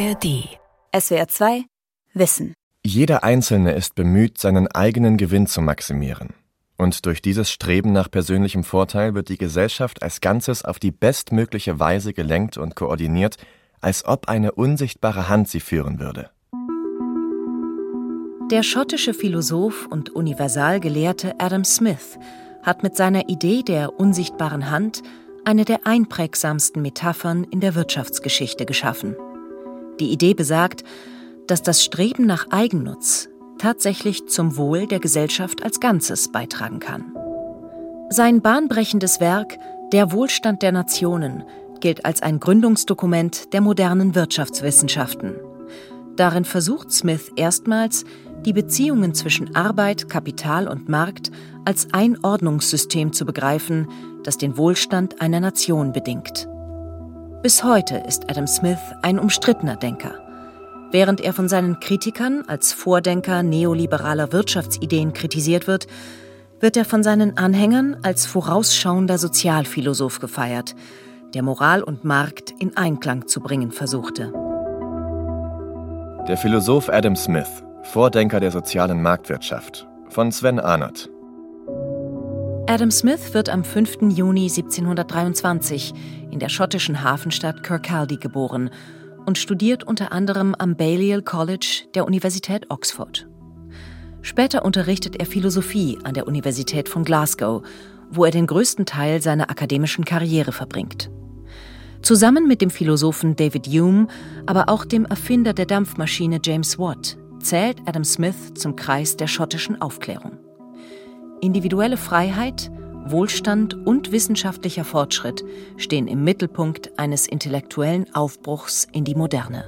ARD. SWR 2 Wissen. Jeder Einzelne ist bemüht, seinen eigenen Gewinn zu maximieren. Und durch dieses Streben nach persönlichem Vorteil wird die Gesellschaft als Ganzes auf die bestmögliche Weise gelenkt und koordiniert, als ob eine unsichtbare Hand sie führen würde. Der schottische Philosoph und Universalgelehrte Adam Smith hat mit seiner Idee der unsichtbaren Hand eine der einprägsamsten Metaphern in der Wirtschaftsgeschichte geschaffen. Die Idee besagt, dass das Streben nach Eigennutz tatsächlich zum Wohl der Gesellschaft als Ganzes beitragen kann. Sein bahnbrechendes Werk Der Wohlstand der Nationen gilt als ein Gründungsdokument der modernen Wirtschaftswissenschaften. Darin versucht Smith erstmals, die Beziehungen zwischen Arbeit, Kapital und Markt als ein Ordnungssystem zu begreifen, das den Wohlstand einer Nation bedingt. Bis heute ist Adam Smith ein umstrittener Denker. Während er von seinen Kritikern als Vordenker neoliberaler Wirtschaftsideen kritisiert wird, wird er von seinen Anhängern als vorausschauender Sozialphilosoph gefeiert, der Moral und Markt in Einklang zu bringen versuchte. Der Philosoph Adam Smith, Vordenker der sozialen Marktwirtschaft, von Sven Arnott. Adam Smith wird am 5. Juni 1723 in der schottischen Hafenstadt Kirkcaldy geboren und studiert unter anderem am Balliol College der Universität Oxford. Später unterrichtet er Philosophie an der Universität von Glasgow, wo er den größten Teil seiner akademischen Karriere verbringt. Zusammen mit dem Philosophen David Hume, aber auch dem Erfinder der Dampfmaschine James Watt, zählt Adam Smith zum Kreis der schottischen Aufklärung. Individuelle Freiheit, Wohlstand und wissenschaftlicher Fortschritt stehen im Mittelpunkt eines intellektuellen Aufbruchs in die Moderne.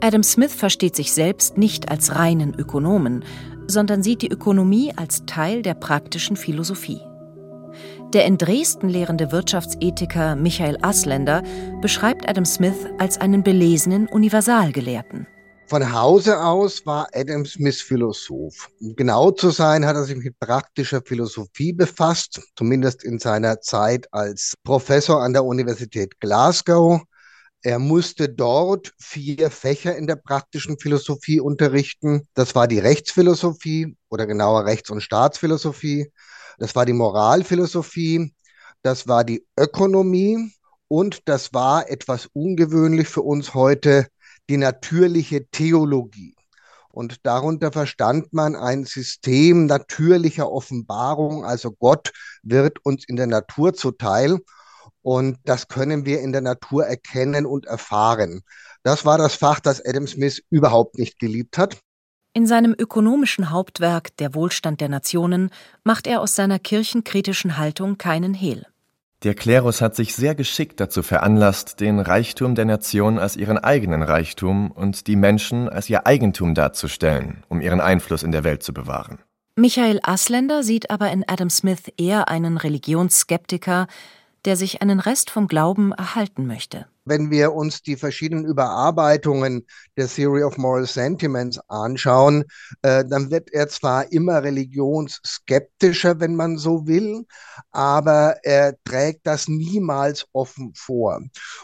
Adam Smith versteht sich selbst nicht als reinen Ökonomen, sondern sieht die Ökonomie als Teil der praktischen Philosophie. Der in Dresden lehrende Wirtschaftsethiker Michael Asländer beschreibt Adam Smith als einen belesenen Universalgelehrten. Von Hause aus war Adam Smith Philosoph. Um genau zu sein, hat er sich mit praktischer Philosophie befasst, zumindest in seiner Zeit als Professor an der Universität Glasgow. Er musste dort vier Fächer in der praktischen Philosophie unterrichten. Das war die Rechtsphilosophie oder genauer Rechts- und Staatsphilosophie. Das war die Moralphilosophie. Das war die Ökonomie. Und das war etwas ungewöhnlich für uns heute, die natürliche Theologie. Und darunter verstand man ein System natürlicher Offenbarung, also Gott wird uns in der Natur zuteil und das können wir in der Natur erkennen und erfahren. Das war das Fach, das Adam Smith überhaupt nicht geliebt hat. In seinem ökonomischen Hauptwerk Der Wohlstand der Nationen macht er aus seiner kirchenkritischen Haltung keinen Hehl. Der Klerus hat sich sehr geschickt dazu veranlasst, den Reichtum der Nation als ihren eigenen Reichtum und die Menschen als ihr Eigentum darzustellen, um ihren Einfluss in der Welt zu bewahren. Michael Asländer sieht aber in Adam Smith eher einen Religionsskeptiker, der sich einen Rest vom Glauben erhalten möchte wenn wir uns die verschiedenen Überarbeitungen der Theory of Moral Sentiments anschauen, äh, dann wird er zwar immer religionsskeptischer, wenn man so will, aber er trägt das niemals offen vor.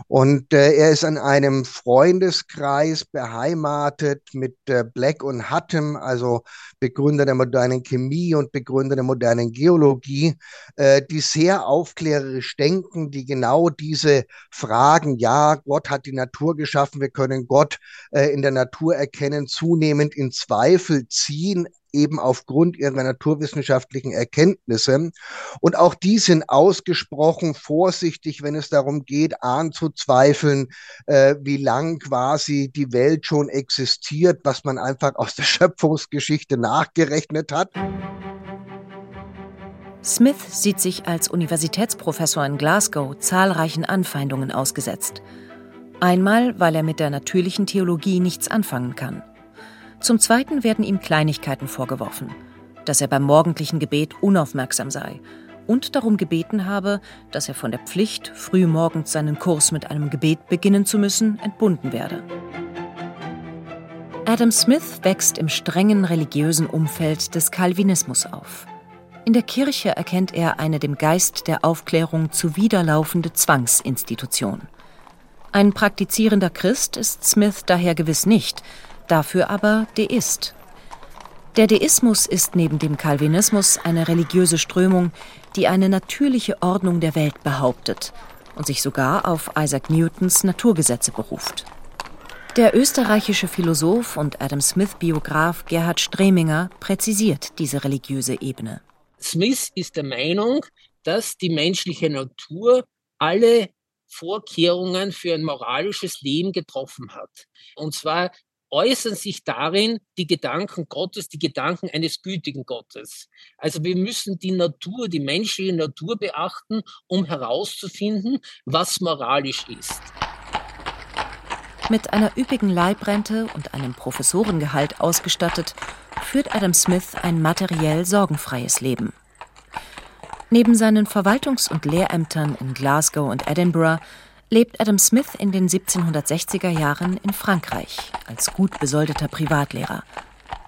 Und äh, er ist an einem Freundeskreis beheimatet mit äh, Black und Hutton, also Begründer der modernen Chemie und Begründer der modernen Geologie, äh, die sehr aufklärerisch denken, die genau diese Fragen, ja, Gott hat die Natur geschaffen, wir können Gott äh, in der Natur erkennen, zunehmend in Zweifel ziehen, eben aufgrund ihrer naturwissenschaftlichen Erkenntnisse. Und auch die sind ausgesprochen vorsichtig, wenn es darum geht, anzuzweifeln, äh, wie lang quasi die Welt schon existiert, was man einfach aus der Schöpfungsgeschichte nachgerechnet hat. Smith sieht sich als Universitätsprofessor in Glasgow zahlreichen Anfeindungen ausgesetzt. Einmal, weil er mit der natürlichen Theologie nichts anfangen kann. Zum Zweiten werden ihm Kleinigkeiten vorgeworfen, dass er beim morgendlichen Gebet unaufmerksam sei und darum gebeten habe, dass er von der Pflicht, frühmorgens seinen Kurs mit einem Gebet beginnen zu müssen, entbunden werde. Adam Smith wächst im strengen religiösen Umfeld des Calvinismus auf. In der Kirche erkennt er eine dem Geist der Aufklärung zuwiderlaufende Zwangsinstitution. Ein praktizierender Christ ist Smith daher gewiss nicht, dafür aber Deist. Der Deismus ist neben dem Calvinismus eine religiöse Strömung, die eine natürliche Ordnung der Welt behauptet und sich sogar auf Isaac Newtons Naturgesetze beruft. Der österreichische Philosoph und Adam Smith-Biograf Gerhard Streminger präzisiert diese religiöse Ebene. Smith ist der Meinung, dass die menschliche Natur alle Vorkehrungen für ein moralisches Leben getroffen hat. Und zwar äußern sich darin die Gedanken Gottes, die Gedanken eines gütigen Gottes. Also wir müssen die Natur, die menschliche Natur beachten, um herauszufinden, was moralisch ist. Mit einer üppigen Leibrente und einem Professorengehalt ausgestattet, führt Adam Smith ein materiell sorgenfreies Leben. Neben seinen Verwaltungs- und Lehrämtern in Glasgow und Edinburgh lebt Adam Smith in den 1760er Jahren in Frankreich als gut besoldeter Privatlehrer,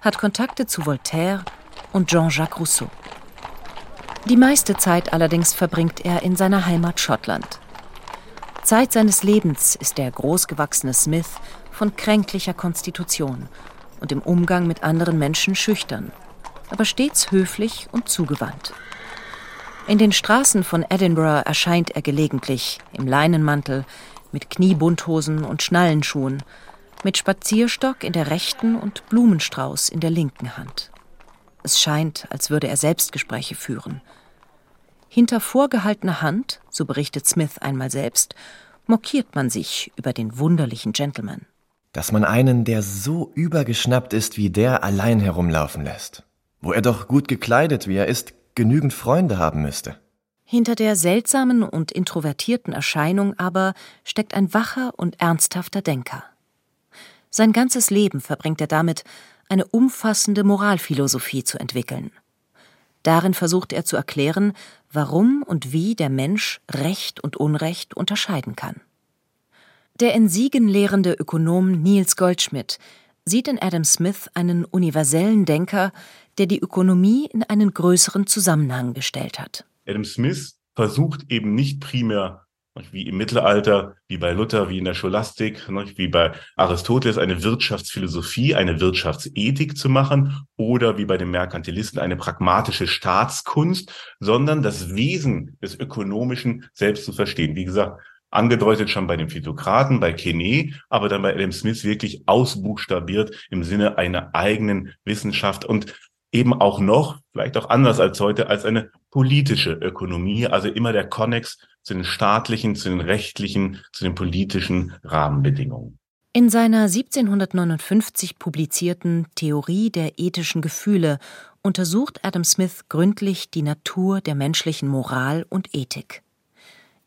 hat Kontakte zu Voltaire und Jean-Jacques Rousseau. Die meiste Zeit allerdings verbringt er in seiner Heimat Schottland. Zeit seines Lebens ist der großgewachsene Smith von kränklicher Konstitution und im Umgang mit anderen Menschen schüchtern, aber stets höflich und zugewandt. In den Straßen von Edinburgh erscheint er gelegentlich im Leinenmantel, mit Kniebundhosen und Schnallenschuhen, mit Spazierstock in der rechten und Blumenstrauß in der linken Hand. Es scheint, als würde er Selbstgespräche führen. Hinter vorgehaltener Hand, so berichtet Smith einmal selbst, mokiert man sich über den wunderlichen Gentleman. Dass man einen, der so übergeschnappt ist wie der, allein herumlaufen lässt. Wo er doch gut gekleidet wie er ist, genügend Freunde haben müsste. Hinter der seltsamen und introvertierten Erscheinung aber steckt ein wacher und ernsthafter Denker. Sein ganzes Leben verbringt er damit, eine umfassende Moralphilosophie zu entwickeln. Darin versucht er zu erklären, warum und wie der Mensch Recht und Unrecht unterscheiden kann. Der in Siegen lehrende Ökonom Niels Goldschmidt sieht in Adam Smith einen universellen Denker, der die Ökonomie in einen größeren Zusammenhang gestellt hat. Adam Smith versucht eben nicht primär wie im Mittelalter, wie bei Luther, wie in der Scholastik, wie bei Aristoteles eine Wirtschaftsphilosophie, eine Wirtschaftsethik zu machen oder wie bei den Merkantilisten eine pragmatische Staatskunst, sondern das Wesen des Ökonomischen selbst zu verstehen. Wie gesagt, angedeutet schon bei den Physiokraten, bei Kene, aber dann bei Adam Smith wirklich ausbuchstabiert im Sinne einer eigenen Wissenschaft und eben auch noch, vielleicht auch anders als heute, als eine politische Ökonomie, also immer der Konnex zu den staatlichen, zu den rechtlichen, zu den politischen Rahmenbedingungen. In seiner 1759 publizierten Theorie der ethischen Gefühle untersucht Adam Smith gründlich die Natur der menschlichen Moral und Ethik.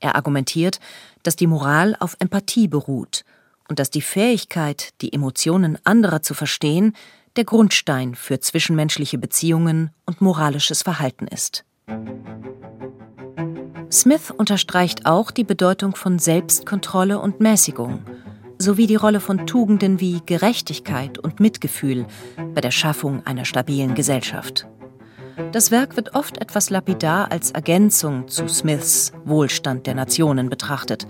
Er argumentiert, dass die Moral auf Empathie beruht und dass die Fähigkeit, die Emotionen anderer zu verstehen, der Grundstein für zwischenmenschliche Beziehungen und moralisches Verhalten ist. Smith unterstreicht auch die Bedeutung von Selbstkontrolle und Mäßigung sowie die Rolle von Tugenden wie Gerechtigkeit und Mitgefühl bei der Schaffung einer stabilen Gesellschaft. Das Werk wird oft etwas lapidar als Ergänzung zu Smiths Wohlstand der Nationen betrachtet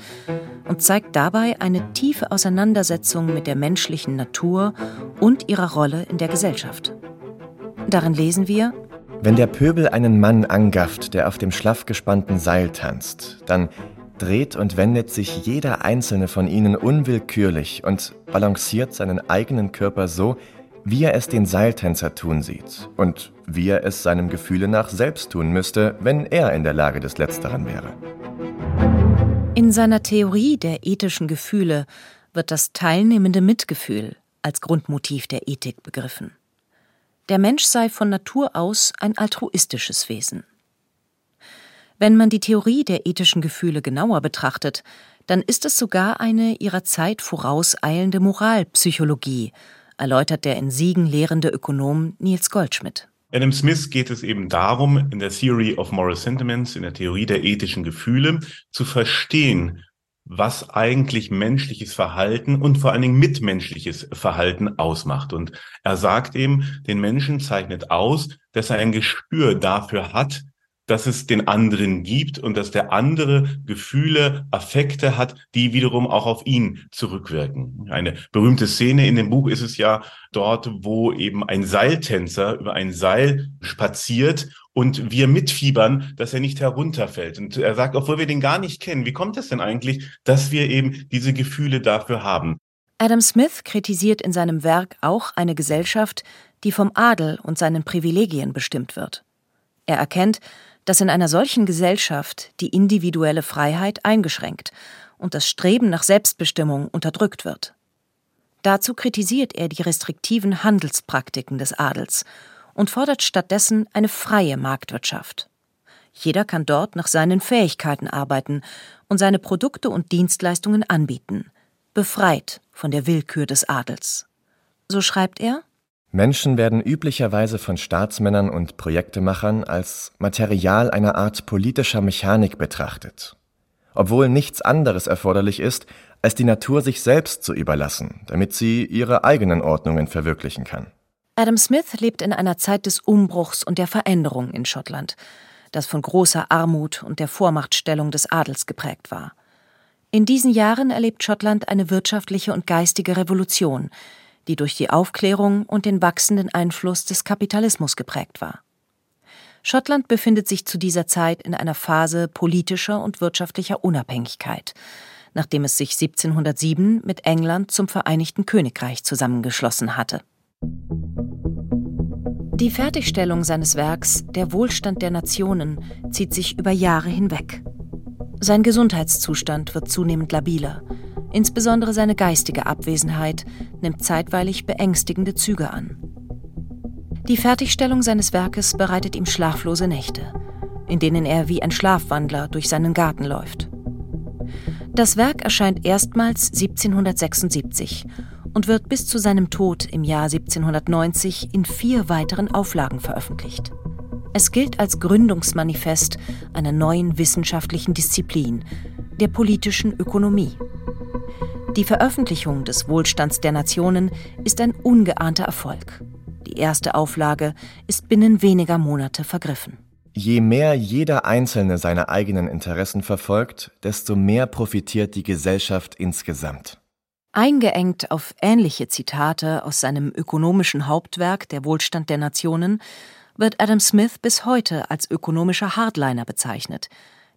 und zeigt dabei eine tiefe Auseinandersetzung mit der menschlichen Natur und ihrer Rolle in der Gesellschaft. Darin lesen wir Wenn der Pöbel einen Mann angafft, der auf dem schlaff gespannten Seil tanzt, dann dreht und wendet sich jeder einzelne von ihnen unwillkürlich und balanciert seinen eigenen Körper so, wie er es den Seiltänzer tun sieht und wie er es seinem Gefühle nach selbst tun müsste, wenn er in der Lage des Letzteren wäre. In seiner Theorie der ethischen Gefühle wird das teilnehmende Mitgefühl als Grundmotiv der Ethik begriffen. Der Mensch sei von Natur aus ein altruistisches Wesen. Wenn man die Theorie der ethischen Gefühle genauer betrachtet, dann ist es sogar eine ihrer Zeit vorauseilende Moralpsychologie, erläutert der in Siegen lehrende Ökonom Niels Goldschmidt. Adam Smith geht es eben darum, in der Theory of Moral Sentiments, in der Theorie der ethischen Gefühle, zu verstehen, was eigentlich menschliches Verhalten und vor allen Dingen mitmenschliches Verhalten ausmacht. Und er sagt eben, den Menschen zeichnet aus, dass er ein Gespür dafür hat, dass es den anderen gibt und dass der andere Gefühle, Affekte hat, die wiederum auch auf ihn zurückwirken. Eine berühmte Szene in dem Buch ist es ja dort, wo eben ein Seiltänzer über ein Seil spaziert und wir mitfiebern, dass er nicht herunterfällt. Und er sagt, obwohl wir den gar nicht kennen, wie kommt es denn eigentlich, dass wir eben diese Gefühle dafür haben? Adam Smith kritisiert in seinem Werk auch eine Gesellschaft, die vom Adel und seinen Privilegien bestimmt wird. Er erkennt, dass in einer solchen Gesellschaft die individuelle Freiheit eingeschränkt und das Streben nach Selbstbestimmung unterdrückt wird. Dazu kritisiert er die restriktiven Handelspraktiken des Adels und fordert stattdessen eine freie Marktwirtschaft. Jeder kann dort nach seinen Fähigkeiten arbeiten und seine Produkte und Dienstleistungen anbieten, befreit von der Willkür des Adels. So schreibt er Menschen werden üblicherweise von Staatsmännern und Projektemachern als Material einer Art politischer Mechanik betrachtet, obwohl nichts anderes erforderlich ist, als die Natur sich selbst zu überlassen, damit sie ihre eigenen Ordnungen verwirklichen kann. Adam Smith lebt in einer Zeit des Umbruchs und der Veränderung in Schottland, das von großer Armut und der Vormachtstellung des Adels geprägt war. In diesen Jahren erlebt Schottland eine wirtschaftliche und geistige Revolution, die durch die Aufklärung und den wachsenden Einfluss des Kapitalismus geprägt war. Schottland befindet sich zu dieser Zeit in einer Phase politischer und wirtschaftlicher Unabhängigkeit, nachdem es sich 1707 mit England zum Vereinigten Königreich zusammengeschlossen hatte. Die Fertigstellung seines Werks Der Wohlstand der Nationen zieht sich über Jahre hinweg. Sein Gesundheitszustand wird zunehmend labiler, insbesondere seine geistige Abwesenheit nimmt zeitweilig beängstigende Züge an. Die Fertigstellung seines Werkes bereitet ihm schlaflose Nächte, in denen er wie ein Schlafwandler durch seinen Garten läuft. Das Werk erscheint erstmals 1776 und wird bis zu seinem Tod im Jahr 1790 in vier weiteren Auflagen veröffentlicht. Es gilt als Gründungsmanifest einer neuen wissenschaftlichen Disziplin, der politischen Ökonomie. Die Veröffentlichung des Wohlstands der Nationen ist ein ungeahnter Erfolg. Die erste Auflage ist binnen weniger Monate vergriffen. Je mehr jeder Einzelne seine eigenen Interessen verfolgt, desto mehr profitiert die Gesellschaft insgesamt. Eingeengt auf ähnliche Zitate aus seinem ökonomischen Hauptwerk Der Wohlstand der Nationen wird Adam Smith bis heute als ökonomischer Hardliner bezeichnet,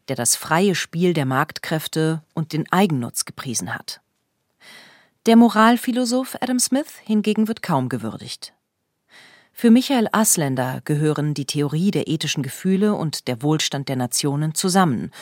der das freie Spiel der Marktkräfte und den Eigennutz gepriesen hat. Der Moralphilosoph Adam Smith hingegen wird kaum gewürdigt. Für Michael Asländer gehören die Theorie der ethischen Gefühle und der Wohlstand der Nationen zusammen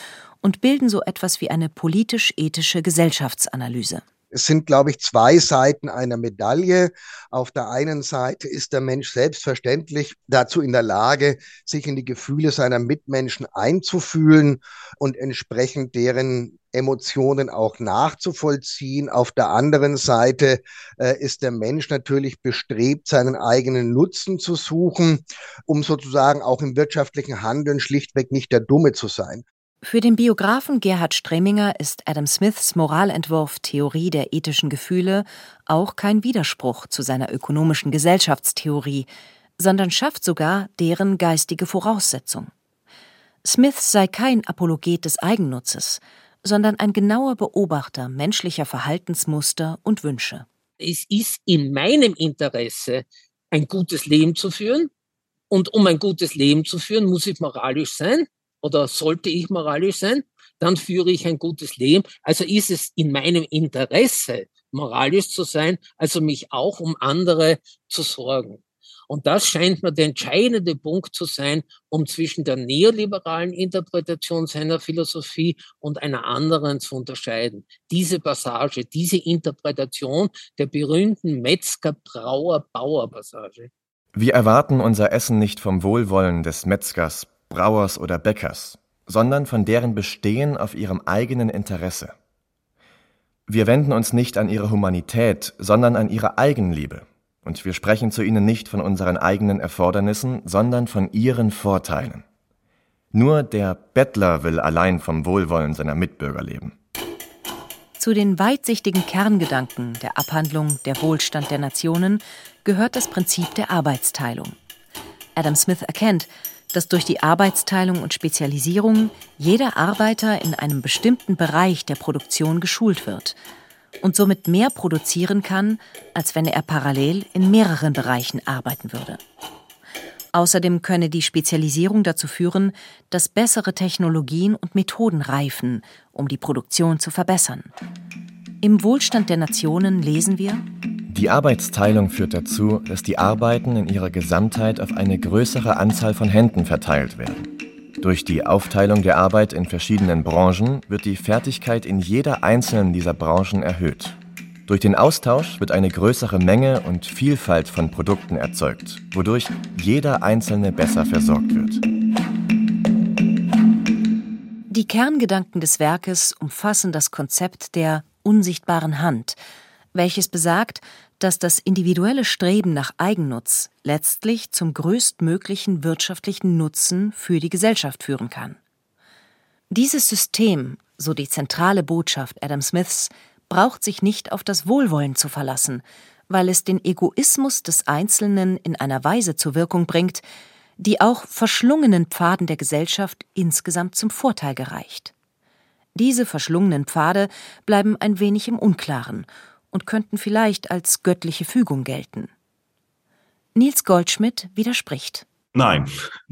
und bilden so etwas wie eine politisch-ethische Gesellschaftsanalyse. Es sind, glaube ich, zwei Seiten einer Medaille. Auf der einen Seite ist der Mensch selbstverständlich dazu in der Lage, sich in die Gefühle seiner Mitmenschen einzufühlen und entsprechend deren Emotionen auch nachzuvollziehen. Auf der anderen Seite äh, ist der Mensch natürlich bestrebt, seinen eigenen Nutzen zu suchen, um sozusagen auch im wirtschaftlichen Handeln schlichtweg nicht der Dumme zu sein. Für den Biografen Gerhard Streminger ist Adam Smiths Moralentwurf Theorie der ethischen Gefühle auch kein Widerspruch zu seiner ökonomischen Gesellschaftstheorie, sondern schafft sogar deren geistige Voraussetzung. Smith sei kein Apologet des Eigennutzes, sondern ein genauer Beobachter menschlicher Verhaltensmuster und Wünsche. Es ist in meinem Interesse, ein gutes Leben zu führen. Und um ein gutes Leben zu führen, muss ich moralisch sein oder sollte ich moralisch sein, dann führe ich ein gutes Leben. Also ist es in meinem Interesse, moralisch zu sein, also mich auch um andere zu sorgen. Und das scheint mir der entscheidende Punkt zu sein, um zwischen der neoliberalen Interpretation seiner Philosophie und einer anderen zu unterscheiden. Diese Passage, diese Interpretation der berühmten Metzger-Brauer-Bauer-Passage. Wir erwarten unser Essen nicht vom Wohlwollen des Metzgers, Brauers oder Bäckers, sondern von deren Bestehen auf ihrem eigenen Interesse. Wir wenden uns nicht an ihre Humanität, sondern an ihre Eigenliebe, und wir sprechen zu ihnen nicht von unseren eigenen Erfordernissen, sondern von ihren Vorteilen. Nur der Bettler will allein vom Wohlwollen seiner Mitbürger leben. Zu den weitsichtigen Kerngedanken der Abhandlung Der Wohlstand der Nationen gehört das Prinzip der Arbeitsteilung. Adam Smith erkennt, dass durch die Arbeitsteilung und Spezialisierung jeder Arbeiter in einem bestimmten Bereich der Produktion geschult wird und somit mehr produzieren kann, als wenn er parallel in mehreren Bereichen arbeiten würde. Außerdem könne die Spezialisierung dazu führen, dass bessere Technologien und Methoden reifen, um die Produktion zu verbessern. Im Wohlstand der Nationen lesen wir, die Arbeitsteilung führt dazu, dass die Arbeiten in ihrer Gesamtheit auf eine größere Anzahl von Händen verteilt werden. Durch die Aufteilung der Arbeit in verschiedenen Branchen wird die Fertigkeit in jeder einzelnen dieser Branchen erhöht. Durch den Austausch wird eine größere Menge und Vielfalt von Produkten erzeugt, wodurch jeder Einzelne besser versorgt wird. Die Kerngedanken des Werkes umfassen das Konzept der unsichtbaren Hand, welches besagt, dass das individuelle Streben nach Eigennutz letztlich zum größtmöglichen wirtschaftlichen Nutzen für die Gesellschaft führen kann. Dieses System, so die zentrale Botschaft Adam Smiths, braucht sich nicht auf das Wohlwollen zu verlassen, weil es den Egoismus des Einzelnen in einer Weise zur Wirkung bringt, die auch verschlungenen Pfaden der Gesellschaft insgesamt zum Vorteil gereicht. Diese verschlungenen Pfade bleiben ein wenig im Unklaren und könnten vielleicht als göttliche Fügung gelten. Nils Goldschmidt widerspricht. Nein,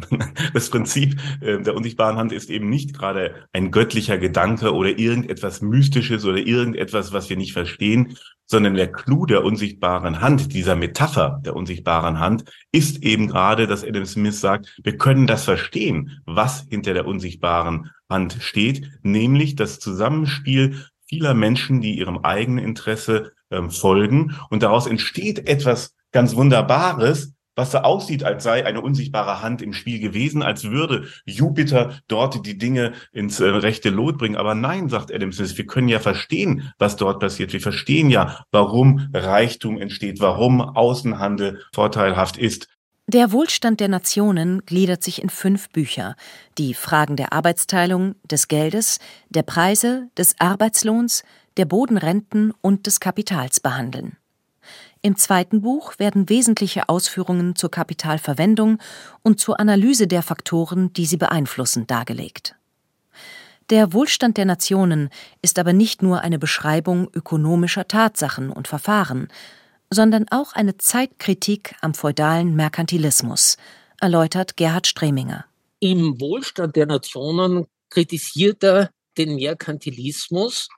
das Prinzip äh, der unsichtbaren Hand ist eben nicht gerade ein göttlicher Gedanke oder irgendetwas Mystisches oder irgendetwas, was wir nicht verstehen, sondern der Clou der unsichtbaren Hand, dieser Metapher der unsichtbaren Hand, ist eben gerade, dass Adam Smith sagt, wir können das verstehen, was hinter der unsichtbaren Hand steht, nämlich das Zusammenspiel vieler Menschen, die ihrem eigenen Interesse ähm, folgen. Und daraus entsteht etwas ganz Wunderbares, was so aussieht, als sei eine unsichtbare Hand im Spiel gewesen, als würde Jupiter dort die Dinge ins äh, rechte Lot bringen. Aber nein, sagt Adam Smith, wir können ja verstehen, was dort passiert. Wir verstehen ja, warum Reichtum entsteht, warum Außenhandel vorteilhaft ist. Der Wohlstand der Nationen gliedert sich in fünf Bücher, die Fragen der Arbeitsteilung, des Geldes, der Preise, des Arbeitslohns, der Bodenrenten und des Kapitals behandeln. Im zweiten Buch werden wesentliche Ausführungen zur Kapitalverwendung und zur Analyse der Faktoren, die sie beeinflussen, dargelegt. Der Wohlstand der Nationen ist aber nicht nur eine Beschreibung ökonomischer Tatsachen und Verfahren, sondern auch eine Zeitkritik am feudalen Merkantilismus, erläutert Gerhard Streminger. Im Wohlstand der Nationen kritisiert er den Merkantilismus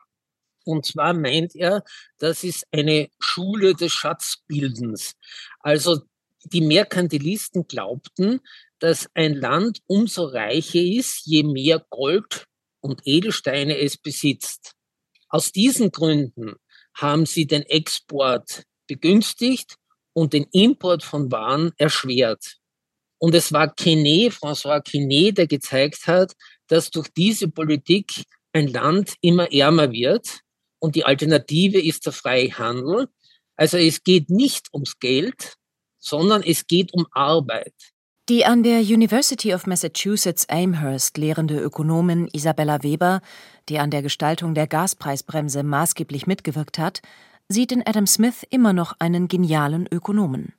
und zwar meint er, das ist eine Schule des Schatzbildens. Also die Merkantilisten glaubten, dass ein Land umso reicher ist, je mehr Gold und Edelsteine es besitzt. Aus diesen Gründen haben sie den Export begünstigt und den Import von Waren erschwert. Und es war Quesnay, François Quesnay, der gezeigt hat, dass durch diese Politik ein Land immer ärmer wird und die Alternative ist der freie Handel. Also es geht nicht ums Geld, sondern es geht um Arbeit. Die an der University of Massachusetts Amherst lehrende Ökonomin Isabella Weber, die an der Gestaltung der Gaspreisbremse maßgeblich mitgewirkt hat, sieht in Adam Smith immer noch einen genialen Ökonomen.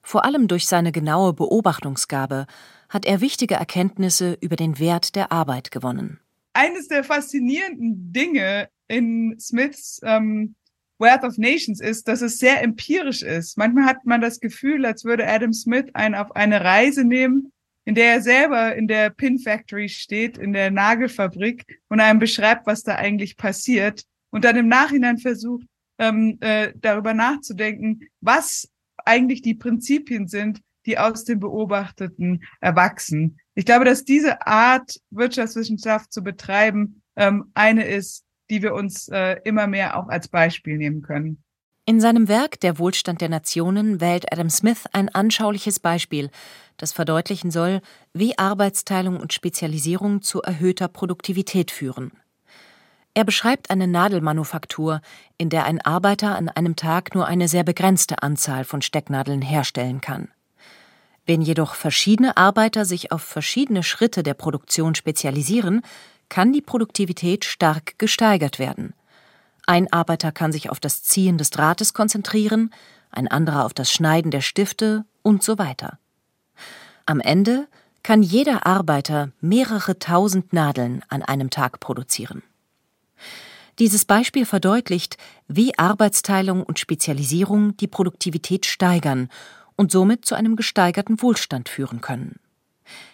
Vor allem durch seine genaue Beobachtungsgabe hat er wichtige Erkenntnisse über den Wert der Arbeit gewonnen. Eines der faszinierenden Dinge in Smiths ähm, Wealth of Nations ist, dass es sehr empirisch ist. Manchmal hat man das Gefühl, als würde Adam Smith einen auf eine Reise nehmen, in der er selber in der Pin Factory steht, in der Nagelfabrik und einem beschreibt, was da eigentlich passiert und dann im Nachhinein versucht, ähm, äh, darüber nachzudenken, was eigentlich die Prinzipien sind, die aus dem Beobachteten erwachsen. Ich glaube, dass diese Art, Wirtschaftswissenschaft zu betreiben, ähm, eine ist, die wir uns äh, immer mehr auch als Beispiel nehmen können. In seinem Werk Der Wohlstand der Nationen wählt Adam Smith ein anschauliches Beispiel, das verdeutlichen soll, wie Arbeitsteilung und Spezialisierung zu erhöhter Produktivität führen. Er beschreibt eine Nadelmanufaktur, in der ein Arbeiter an einem Tag nur eine sehr begrenzte Anzahl von Stecknadeln herstellen kann. Wenn jedoch verschiedene Arbeiter sich auf verschiedene Schritte der Produktion spezialisieren, kann die Produktivität stark gesteigert werden. Ein Arbeiter kann sich auf das Ziehen des Drahtes konzentrieren, ein anderer auf das Schneiden der Stifte und so weiter. Am Ende kann jeder Arbeiter mehrere tausend Nadeln an einem Tag produzieren. Dieses Beispiel verdeutlicht, wie Arbeitsteilung und Spezialisierung die Produktivität steigern und somit zu einem gesteigerten Wohlstand führen können.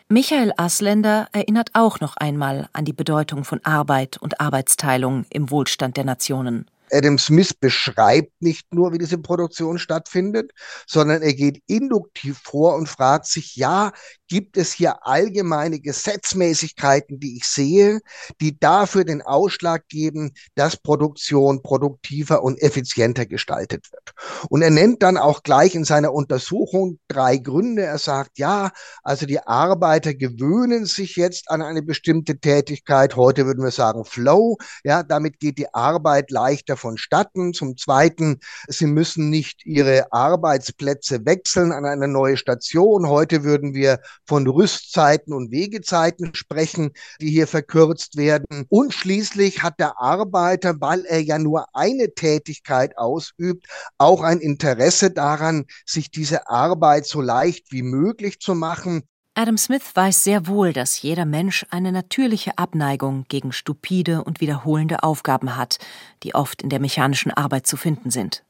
Michael Asländer erinnert auch noch einmal an die Bedeutung von Arbeit und Arbeitsteilung im Wohlstand der Nationen. Adam Smith beschreibt nicht nur, wie diese Produktion stattfindet, sondern er geht induktiv vor und fragt sich, ja, gibt es hier allgemeine Gesetzmäßigkeiten, die ich sehe, die dafür den Ausschlag geben, dass Produktion produktiver und effizienter gestaltet wird. Und er nennt dann auch gleich in seiner Untersuchung drei Gründe. Er sagt, ja, also die Arbeiter gewöhnen sich jetzt an eine bestimmte Tätigkeit. Heute würden wir sagen Flow. Ja, damit geht die Arbeit leichter vonstatten. Zum Zweiten, sie müssen nicht ihre Arbeitsplätze wechseln an eine neue Station. Heute würden wir von Rüstzeiten und Wegezeiten sprechen, die hier verkürzt werden. Und schließlich hat der Arbeiter, weil er ja nur eine Tätigkeit ausübt, auch ein Interesse daran, sich diese Arbeit so leicht wie möglich zu machen. Adam Smith weiß sehr wohl, dass jeder Mensch eine natürliche Abneigung gegen stupide und wiederholende Aufgaben hat, die oft in der mechanischen Arbeit zu finden sind.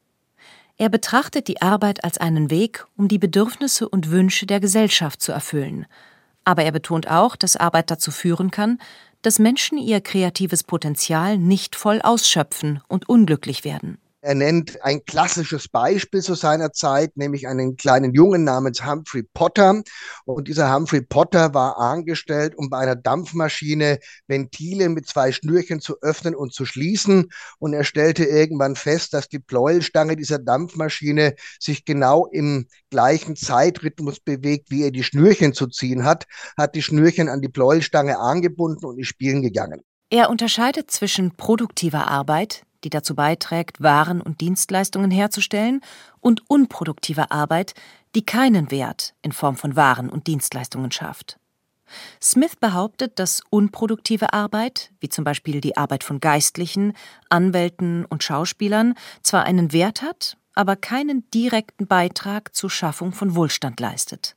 Er betrachtet die Arbeit als einen Weg, um die Bedürfnisse und Wünsche der Gesellschaft zu erfüllen. Aber er betont auch, dass Arbeit dazu führen kann, dass Menschen ihr kreatives Potenzial nicht voll ausschöpfen und unglücklich werden. Er nennt ein klassisches Beispiel zu seiner Zeit, nämlich einen kleinen Jungen namens Humphrey Potter. Und dieser Humphrey Potter war angestellt, um bei einer Dampfmaschine Ventile mit zwei Schnürchen zu öffnen und zu schließen. Und er stellte irgendwann fest, dass die Pleuelstange dieser Dampfmaschine sich genau im gleichen Zeitrhythmus bewegt, wie er die Schnürchen zu ziehen hat, hat die Schnürchen an die Pleuelstange angebunden und ist spielen gegangen. Er unterscheidet zwischen produktiver Arbeit, die dazu beiträgt, Waren und Dienstleistungen herzustellen, und unproduktiver Arbeit, die keinen Wert in Form von Waren und Dienstleistungen schafft. Smith behauptet, dass unproduktive Arbeit, wie zum Beispiel die Arbeit von Geistlichen, Anwälten und Schauspielern, zwar einen Wert hat, aber keinen direkten Beitrag zur Schaffung von Wohlstand leistet.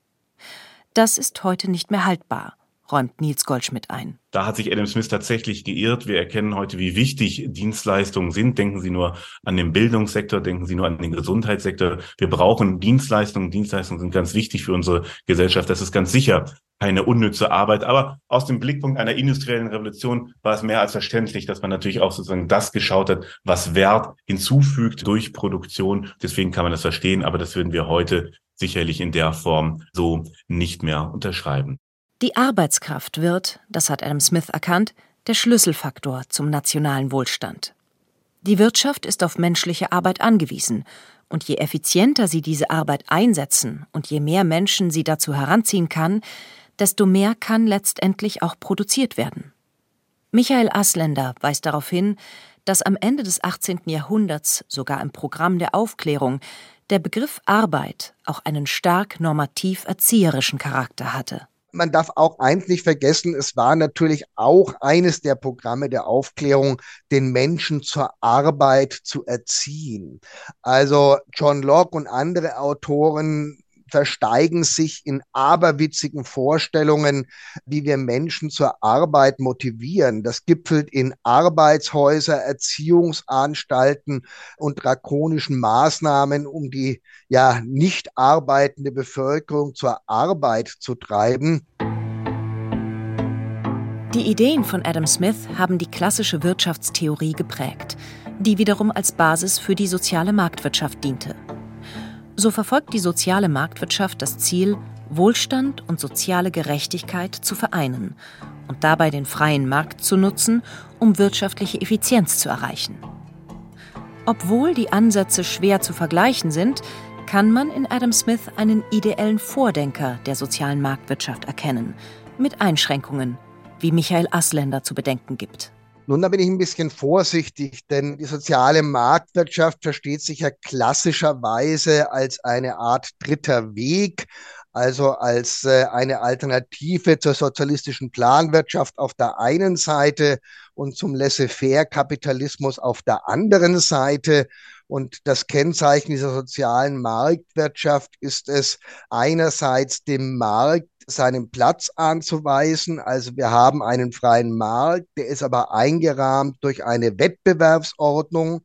Das ist heute nicht mehr haltbar räumt Nils Goldschmidt ein. Da hat sich Adam Smith tatsächlich geirrt. Wir erkennen heute, wie wichtig Dienstleistungen sind. Denken Sie nur an den Bildungssektor, denken Sie nur an den Gesundheitssektor. Wir brauchen Dienstleistungen. Dienstleistungen sind ganz wichtig für unsere Gesellschaft. Das ist ganz sicher keine unnütze Arbeit. Aber aus dem Blickpunkt einer industriellen Revolution war es mehr als verständlich, dass man natürlich auch sozusagen das geschaut hat, was Wert hinzufügt durch Produktion. Deswegen kann man das verstehen. Aber das würden wir heute sicherlich in der Form so nicht mehr unterschreiben. Die Arbeitskraft wird, das hat Adam Smith erkannt, der Schlüsselfaktor zum nationalen Wohlstand. Die Wirtschaft ist auf menschliche Arbeit angewiesen, und je effizienter sie diese Arbeit einsetzen und je mehr Menschen sie dazu heranziehen kann, desto mehr kann letztendlich auch produziert werden. Michael Asländer weist darauf hin, dass am Ende des 18. Jahrhunderts sogar im Programm der Aufklärung der Begriff Arbeit auch einen stark normativ erzieherischen Charakter hatte man darf auch eins nicht vergessen, es war natürlich auch eines der Programme der Aufklärung, den Menschen zur Arbeit zu erziehen. Also John Locke und andere Autoren versteigen sich in aberwitzigen Vorstellungen, wie wir Menschen zur Arbeit motivieren. Das gipfelt in Arbeitshäuser, Erziehungsanstalten und drakonischen Maßnahmen, um die ja nicht arbeitende Bevölkerung zur Arbeit zu treiben. Die Ideen von Adam Smith haben die klassische Wirtschaftstheorie geprägt, die wiederum als Basis für die soziale Marktwirtschaft diente. So verfolgt die soziale Marktwirtschaft das Ziel, Wohlstand und soziale Gerechtigkeit zu vereinen und dabei den freien Markt zu nutzen, um wirtschaftliche Effizienz zu erreichen. Obwohl die Ansätze schwer zu vergleichen sind, kann man in Adam Smith einen ideellen Vordenker der sozialen Marktwirtschaft erkennen, mit Einschränkungen, wie Michael Asländer zu bedenken gibt. Nun, da bin ich ein bisschen vorsichtig, denn die soziale Marktwirtschaft versteht sich ja klassischerweise als eine Art dritter Weg, also als äh, eine Alternative zur sozialistischen Planwirtschaft auf der einen Seite und zum Laissez-faire-Kapitalismus auf der anderen Seite. Und das Kennzeichen dieser sozialen Marktwirtschaft ist es, einerseits dem Markt seinen Platz anzuweisen. Also wir haben einen freien Markt, der ist aber eingerahmt durch eine Wettbewerbsordnung.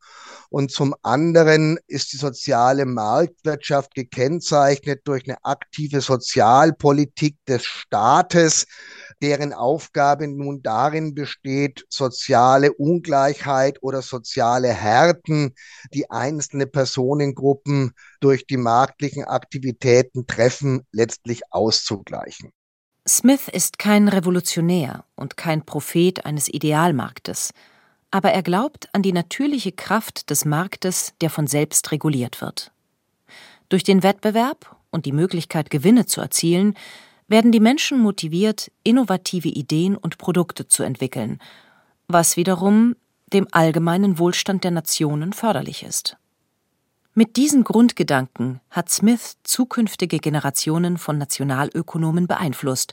Und zum anderen ist die soziale Marktwirtschaft gekennzeichnet durch eine aktive Sozialpolitik des Staates, deren Aufgabe nun darin besteht, soziale Ungleichheit oder soziale Härten, die einzelne Personengruppen durch die marktlichen Aktivitäten treffen, letztlich auszugleichen. Smith ist kein Revolutionär und kein Prophet eines Idealmarktes, aber er glaubt an die natürliche Kraft des Marktes, der von selbst reguliert wird. Durch den Wettbewerb und die Möglichkeit, Gewinne zu erzielen, werden die Menschen motiviert, innovative Ideen und Produkte zu entwickeln, was wiederum dem allgemeinen Wohlstand der Nationen förderlich ist. Mit diesen Grundgedanken hat Smith zukünftige Generationen von Nationalökonomen beeinflusst,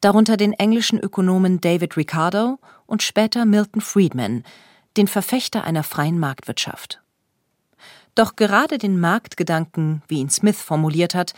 darunter den englischen Ökonomen David Ricardo und später Milton Friedman, den Verfechter einer freien Marktwirtschaft. Doch gerade den Marktgedanken, wie ihn Smith formuliert hat,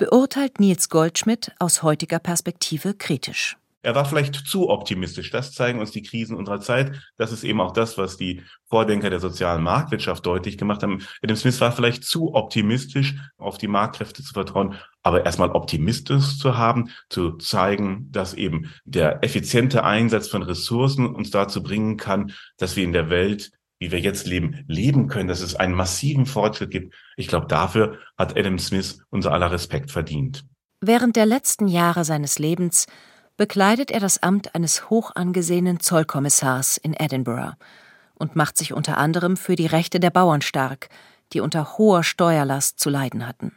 beurteilt Niels Goldschmidt aus heutiger Perspektive kritisch. Er war vielleicht zu optimistisch. Das zeigen uns die Krisen unserer Zeit. Das ist eben auch das, was die Vordenker der sozialen Marktwirtschaft deutlich gemacht haben. Adam Smith war vielleicht zu optimistisch, auf die Marktkräfte zu vertrauen, aber erstmal optimistisch zu haben, zu zeigen, dass eben der effiziente Einsatz von Ressourcen uns dazu bringen kann, dass wir in der Welt wie wir jetzt leben, leben können, dass es einen massiven Fortschritt gibt. Ich glaube, dafür hat Adam Smith unser aller Respekt verdient. Während der letzten Jahre seines Lebens bekleidet er das Amt eines hoch angesehenen Zollkommissars in Edinburgh und macht sich unter anderem für die Rechte der Bauern stark, die unter hoher Steuerlast zu leiden hatten.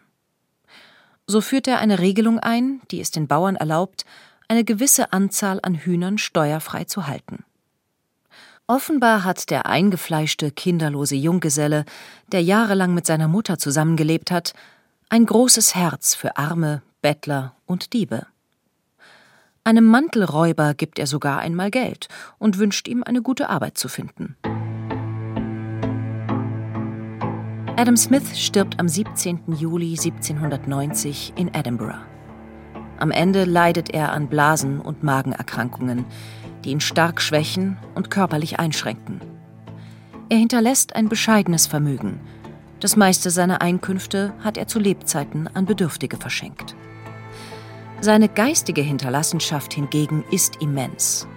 So führt er eine Regelung ein, die es den Bauern erlaubt, eine gewisse Anzahl an Hühnern steuerfrei zu halten. Offenbar hat der eingefleischte, kinderlose Junggeselle, der jahrelang mit seiner Mutter zusammengelebt hat, ein großes Herz für Arme, Bettler und Diebe. Einem Mantelräuber gibt er sogar einmal Geld und wünscht ihm eine gute Arbeit zu finden. Adam Smith stirbt am 17. Juli 1790 in Edinburgh. Am Ende leidet er an Blasen- und Magenerkrankungen, die ihn stark schwächen und körperlich einschränken. Er hinterlässt ein bescheidenes Vermögen. Das meiste seiner Einkünfte hat er zu Lebzeiten an Bedürftige verschenkt. Seine geistige Hinterlassenschaft hingegen ist immens.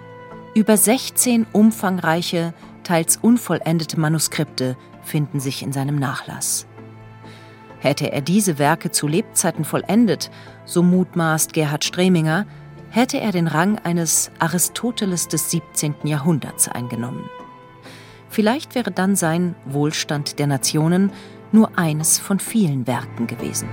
Über 16 umfangreiche, teils unvollendete Manuskripte finden sich in seinem Nachlass. Hätte er diese Werke zu Lebzeiten vollendet, so mutmaßt Gerhard Streminger, hätte er den Rang eines Aristoteles des 17. Jahrhunderts eingenommen. Vielleicht wäre dann sein Wohlstand der Nationen nur eines von vielen Werken gewesen.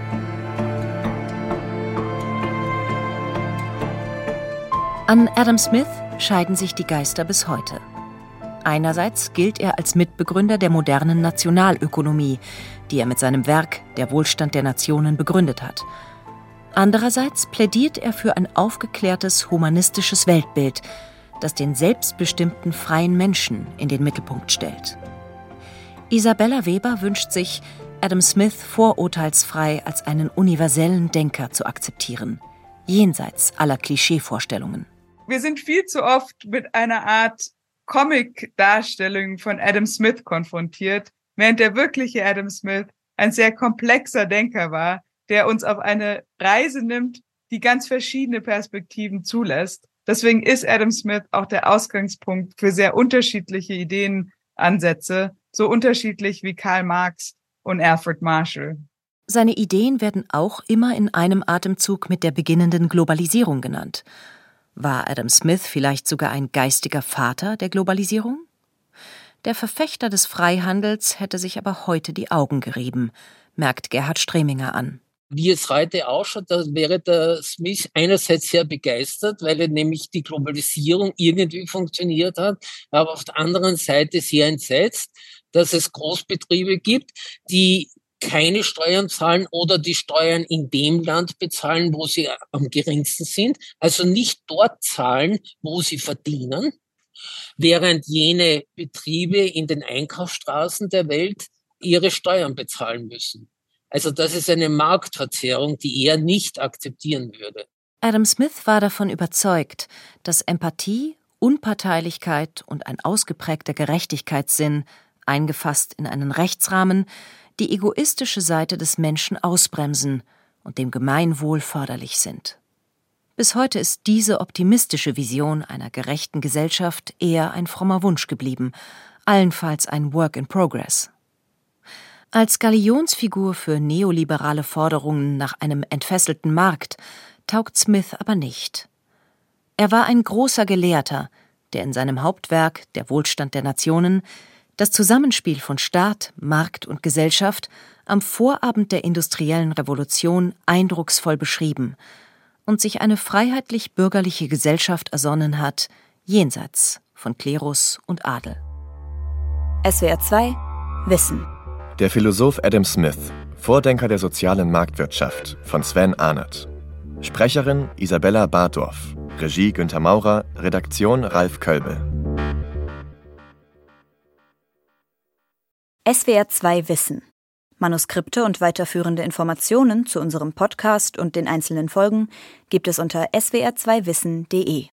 An Adam Smith scheiden sich die Geister bis heute. Einerseits gilt er als Mitbegründer der modernen Nationalökonomie, die er mit seinem Werk Der Wohlstand der Nationen begründet hat – Andererseits plädiert er für ein aufgeklärtes humanistisches Weltbild, das den selbstbestimmten freien Menschen in den Mittelpunkt stellt. Isabella Weber wünscht sich, Adam Smith vorurteilsfrei als einen universellen Denker zu akzeptieren, jenseits aller Klischeevorstellungen. Wir sind viel zu oft mit einer Art Comic-Darstellung von Adam Smith konfrontiert, während der wirkliche Adam Smith ein sehr komplexer Denker war, der uns auf eine Reise nimmt, die ganz verschiedene Perspektiven zulässt. Deswegen ist Adam Smith auch der Ausgangspunkt für sehr unterschiedliche Ideenansätze, so unterschiedlich wie Karl Marx und Alfred Marshall. Seine Ideen werden auch immer in einem Atemzug mit der beginnenden Globalisierung genannt. War Adam Smith vielleicht sogar ein geistiger Vater der Globalisierung? Der Verfechter des Freihandels hätte sich aber heute die Augen gerieben, merkt Gerhard Streminger an wie es heute ausschaut, da wäre der Smith einerseits sehr begeistert, weil er nämlich die Globalisierung irgendwie funktioniert hat, aber auf der anderen Seite sehr entsetzt, dass es Großbetriebe gibt, die keine Steuern zahlen oder die Steuern in dem Land bezahlen, wo sie am geringsten sind, also nicht dort zahlen, wo sie verdienen, während jene Betriebe in den Einkaufsstraßen der Welt ihre Steuern bezahlen müssen. Also das ist eine Marktverzerrung, die er nicht akzeptieren würde. Adam Smith war davon überzeugt, dass Empathie, Unparteilichkeit und ein ausgeprägter Gerechtigkeitssinn, eingefasst in einen Rechtsrahmen, die egoistische Seite des Menschen ausbremsen und dem Gemeinwohl förderlich sind. Bis heute ist diese optimistische Vision einer gerechten Gesellschaft eher ein frommer Wunsch geblieben, allenfalls ein Work in Progress. Als Galionsfigur für neoliberale Forderungen nach einem entfesselten Markt taugt Smith aber nicht. Er war ein großer Gelehrter, der in seinem Hauptwerk Der Wohlstand der Nationen das Zusammenspiel von Staat, Markt und Gesellschaft am Vorabend der industriellen Revolution eindrucksvoll beschrieben und sich eine freiheitlich-bürgerliche Gesellschaft ersonnen hat, jenseits von Klerus und Adel. SWR 2 Wissen. Der Philosoph Adam Smith, Vordenker der sozialen Marktwirtschaft von Sven Arnert. Sprecherin Isabella Bardorf. Regie Günter Maurer, Redaktion Ralf Kölbel. SWR 2 Wissen. Manuskripte und weiterführende Informationen zu unserem Podcast und den einzelnen Folgen gibt es unter swr2wissen.de.